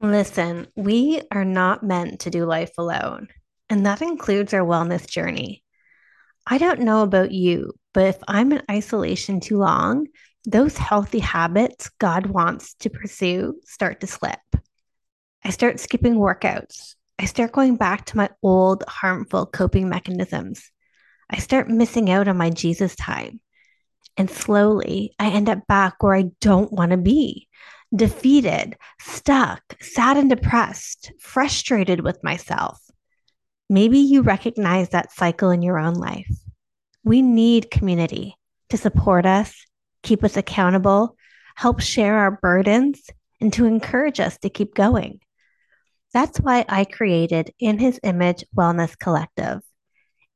Listen, we are not meant to do life alone, and that includes our wellness journey. I don't know about you, but if I'm in isolation too long, those healthy habits God wants to pursue start to slip. I start skipping workouts. I start going back to my old harmful coping mechanisms. I start missing out on my Jesus time. And slowly, I end up back where I don't want to be defeated, stuck, sad and depressed, frustrated with myself. Maybe you recognize that cycle in your own life. We need community to support us, keep us accountable, help share our burdens, and to encourage us to keep going. That's why I created In His Image Wellness Collective.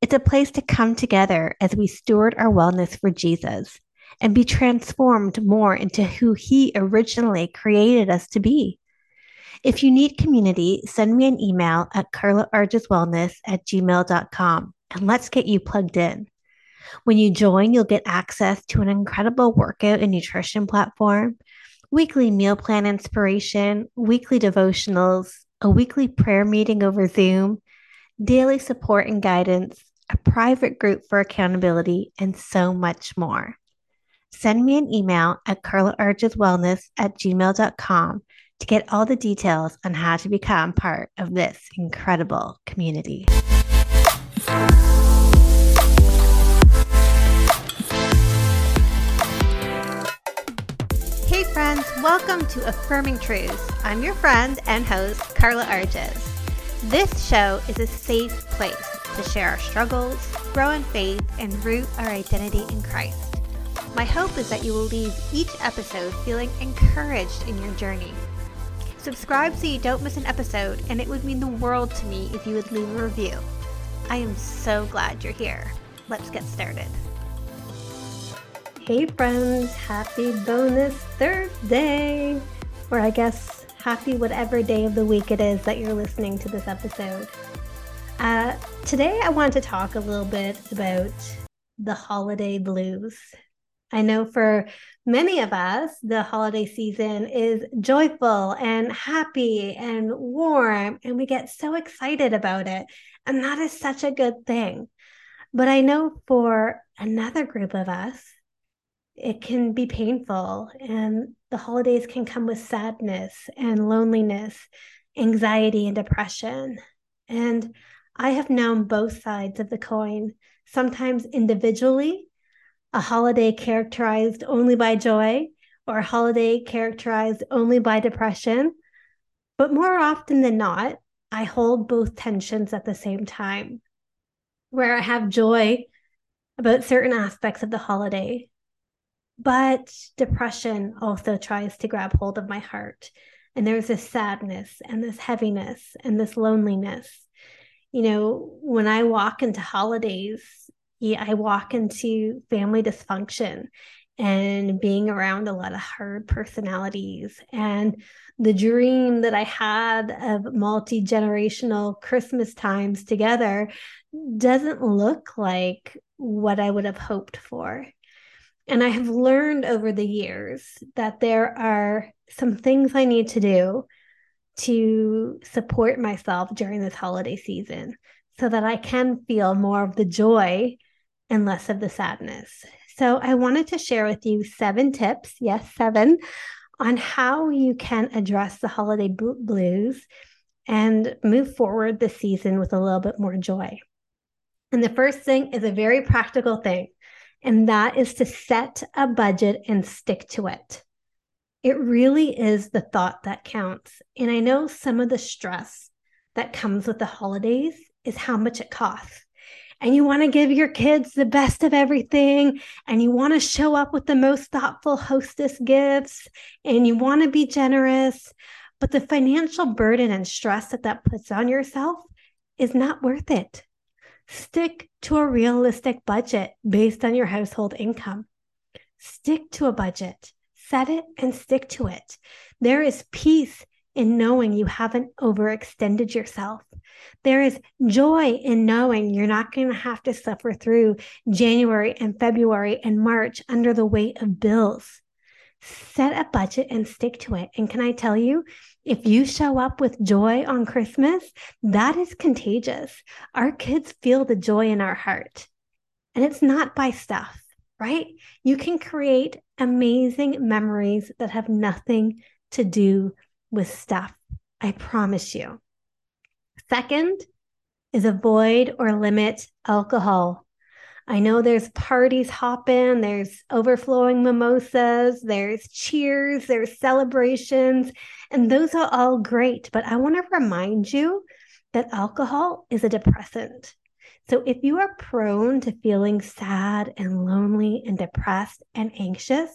It's a place to come together as we steward our wellness for Jesus and be transformed more into who He originally created us to be. If you need community, send me an email at carlaargeswellness at gmail.com and let's get you plugged in. When you join, you'll get access to an incredible workout and nutrition platform, weekly meal plan inspiration, weekly devotionals, a weekly prayer meeting over Zoom, daily support and guidance, a private group for accountability, and so much more. Send me an email at carlaargeswellness at gmail.com to get all the details on how to become part of this incredible community. Hey, friends, welcome to Affirming Truths. I'm your friend and host, Carla Arges. This show is a safe place to share our struggles, grow in faith, and root our identity in Christ. My hope is that you will leave each episode feeling encouraged in your journey. Subscribe so you don't miss an episode, and it would mean the world to me if you would leave a review. I am so glad you're here. Let's get started. Hey, friends, happy bonus Thursday! Or I guess happy whatever day of the week it is that you're listening to this episode. Uh, today, I want to talk a little bit about the holiday blues. I know for many of us, the holiday season is joyful and happy and warm, and we get so excited about it. And that is such a good thing. But I know for another group of us, it can be painful, and the holidays can come with sadness and loneliness, anxiety and depression. And I have known both sides of the coin, sometimes individually a holiday characterized only by joy or a holiday characterized only by depression. But more often than not, I hold both tensions at the same time, where I have joy about certain aspects of the holiday, but depression also tries to grab hold of my heart. And there's this sadness and this heaviness and this loneliness. You know, when I walk into holidays, I walk into family dysfunction and being around a lot of hard personalities and the dream that I had of multi generational Christmas times together doesn't look like what I would have hoped for. And I have learned over the years that there are some things I need to do to support myself during this holiday season so that I can feel more of the joy and less of the sadness. So, I wanted to share with you seven tips, yes, seven, on how you can address the holiday blues and move forward the season with a little bit more joy. And the first thing is a very practical thing, and that is to set a budget and stick to it. It really is the thought that counts. And I know some of the stress that comes with the holidays is how much it costs and you want to give your kids the best of everything and you want to show up with the most thoughtful hostess gifts and you want to be generous but the financial burden and stress that that puts on yourself is not worth it. Stick to a realistic budget based on your household income. Stick to a budget. Set it and stick to it. There is peace in knowing you haven't overextended yourself. There is joy in knowing you're not going to have to suffer through January and February and March under the weight of bills. set a budget and stick to it. And can I tell you, if you show up with joy on Christmas, that is contagious. Our kids feel the joy in our heart. And it's not by stuff, right? You can create amazing memories that have nothing to do with stuff. I promise you. Second is avoid or limit alcohol. I know there's parties hopping, there's overflowing mimosas, there's cheers, there's celebrations, and those are all great. But I want to remind you that alcohol is a depressant. So if you are prone to feeling sad and lonely and depressed and anxious,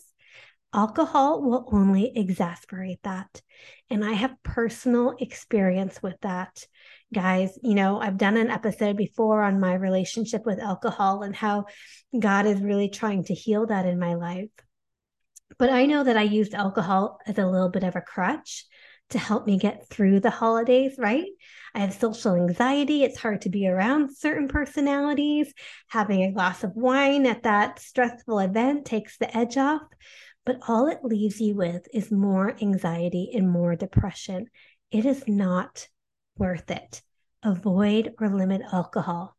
alcohol will only exasperate that. And I have personal experience with that guys. You know, I've done an episode before on my relationship with alcohol and how God is really trying to heal that in my life. But I know that I used alcohol as a little bit of a crutch to help me get through the holidays, right? I have social anxiety. It's hard to be around certain personalities. Having a glass of wine at that stressful event takes the edge off. But all it leaves you with is more anxiety and more depression. It is not worth it. Avoid or limit alcohol.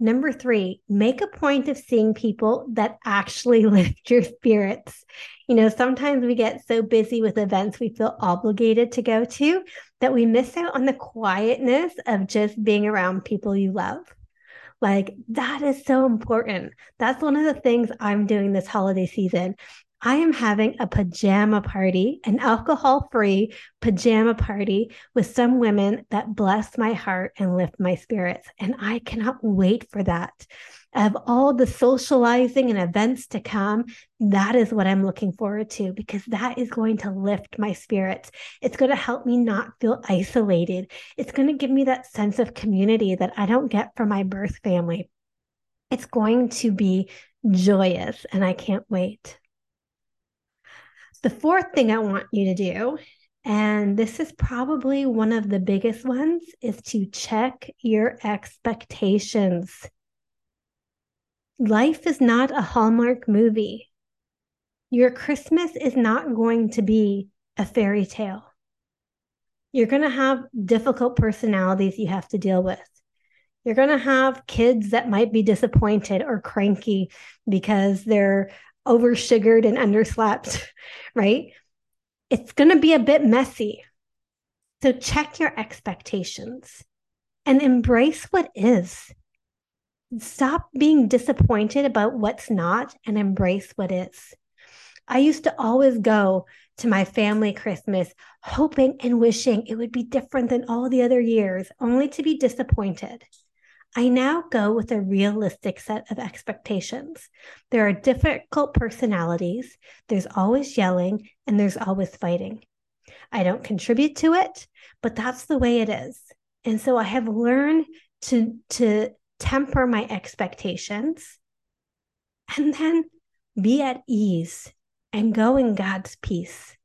Number three, make a point of seeing people that actually lift your spirits. You know, sometimes we get so busy with events we feel obligated to go to that we miss out on the quietness of just being around people you love. Like, that is so important. That's one of the things I'm doing this holiday season. I am having a pajama party, an alcohol free pajama party with some women that bless my heart and lift my spirits. And I cannot wait for that. Of all the socializing and events to come, that is what I'm looking forward to because that is going to lift my spirits. It's going to help me not feel isolated. It's going to give me that sense of community that I don't get from my birth family. It's going to be joyous, and I can't wait. The fourth thing I want you to do, and this is probably one of the biggest ones, is to check your expectations. Life is not a Hallmark movie. Your Christmas is not going to be a fairy tale. You're going to have difficult personalities you have to deal with. You're going to have kids that might be disappointed or cranky because they're over sugared and underslept, right? It's going to be a bit messy. So check your expectations and embrace what is. Stop being disappointed about what's not and embrace what is. I used to always go to my family Christmas hoping and wishing it would be different than all the other years, only to be disappointed. I now go with a realistic set of expectations. There are difficult personalities, there's always yelling, and there's always fighting. I don't contribute to it, but that's the way it is. And so I have learned to, to temper my expectations and then be at ease and go in God's peace.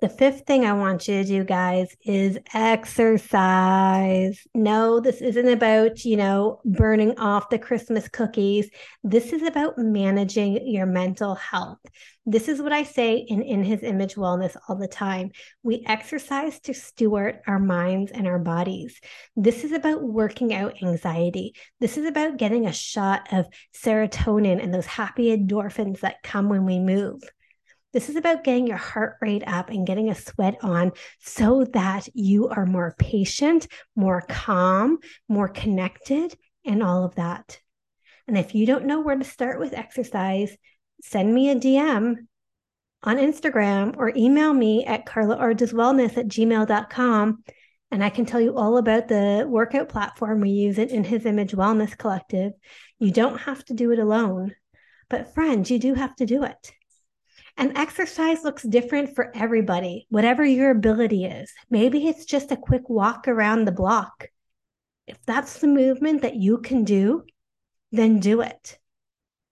The fifth thing I want you to do, guys, is exercise. No, this isn't about, you know, burning off the Christmas cookies. This is about managing your mental health. This is what I say in In His Image Wellness all the time. We exercise to steward our minds and our bodies. This is about working out anxiety. This is about getting a shot of serotonin and those happy endorphins that come when we move. This is about getting your heart rate up and getting a sweat on so that you are more patient, more calm, more connected, and all of that. And if you don't know where to start with exercise, send me a DM on Instagram or email me at carlaargeswellness at gmail.com. And I can tell you all about the workout platform we use it in His Image Wellness Collective. You don't have to do it alone, but friends, you do have to do it. And exercise looks different for everybody, whatever your ability is. Maybe it's just a quick walk around the block. If that's the movement that you can do, then do it.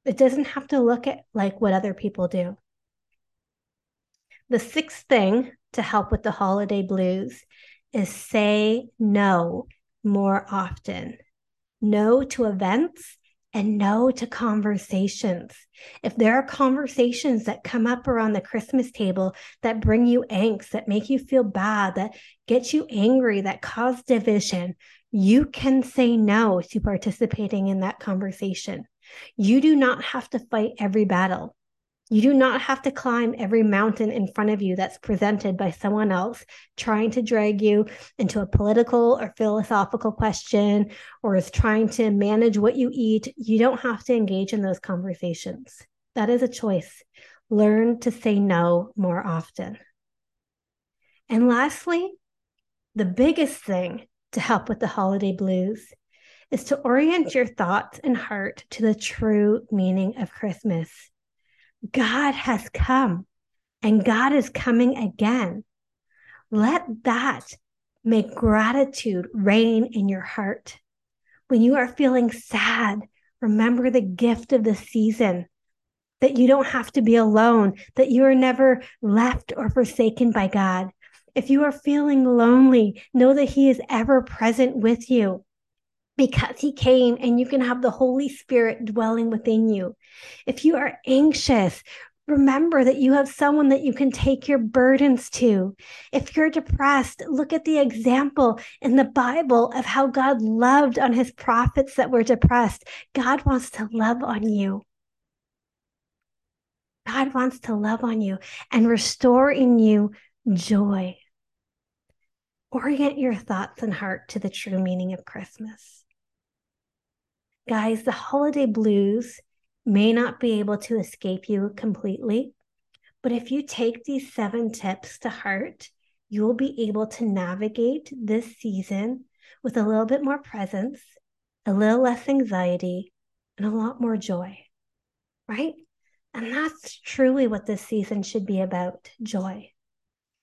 It doesn't have to look at like what other people do. The sixth thing to help with the holiday blues is say no more often. No to events and no to conversations. If there are conversations that come up around the Christmas table that bring you angst, that make you feel bad, that get you angry, that cause division, you can say no to participating in that conversation. You do not have to fight every battle. You do not have to climb every mountain in front of you that's presented by someone else trying to drag you into a political or philosophical question or is trying to manage what you eat. You don't have to engage in those conversations. That is a choice. Learn to say no more often. And lastly, the biggest thing to help with the holiday blues is to orient your thoughts and heart to the true meaning of Christmas. God has come and God is coming again. Let that make gratitude reign in your heart. When you are feeling sad, remember the gift of the season that you don't have to be alone, that you are never left or forsaken by God. If you are feeling lonely, know that He is ever present with you because he came and you can have the Holy Spirit dwelling within you. If you are anxious, remember that you have someone that you can take your burdens to. If you're depressed, look at the example in the Bible of how God loved on his prophets that were depressed. God wants to love on you. God wants to love on you and restore in you joy. Orient your thoughts and heart to the true meaning of Christmas. Guys, the holiday blues may not be able to escape you completely, but if you take these seven tips to heart, you will be able to navigate this season with a little bit more presence, a little less anxiety, and a lot more joy, right? And that's truly what this season should be about joy.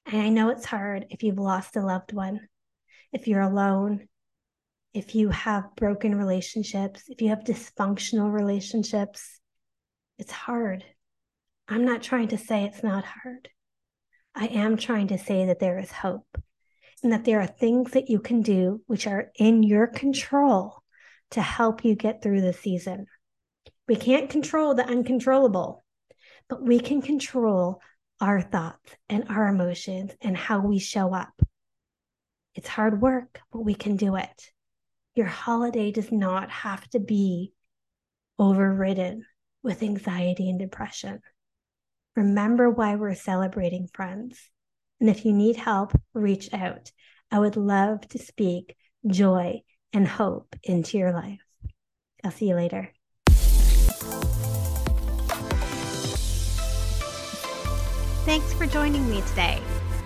And I know it's hard if you've lost a loved one, if you're alone, if you have broken relationships, if you have dysfunctional relationships, it's hard. I'm not trying to say it's not hard. I am trying to say that there is hope and that there are things that you can do which are in your control to help you get through the season. We can't control the uncontrollable, but we can control our thoughts and our emotions and how we show up. It's hard work, but we can do it your holiday does not have to be overridden with anxiety and depression. Remember why we're celebrating, friends. And if you need help, reach out. I would love to speak joy and hope into your life. I'll see you later. Thanks for joining me today.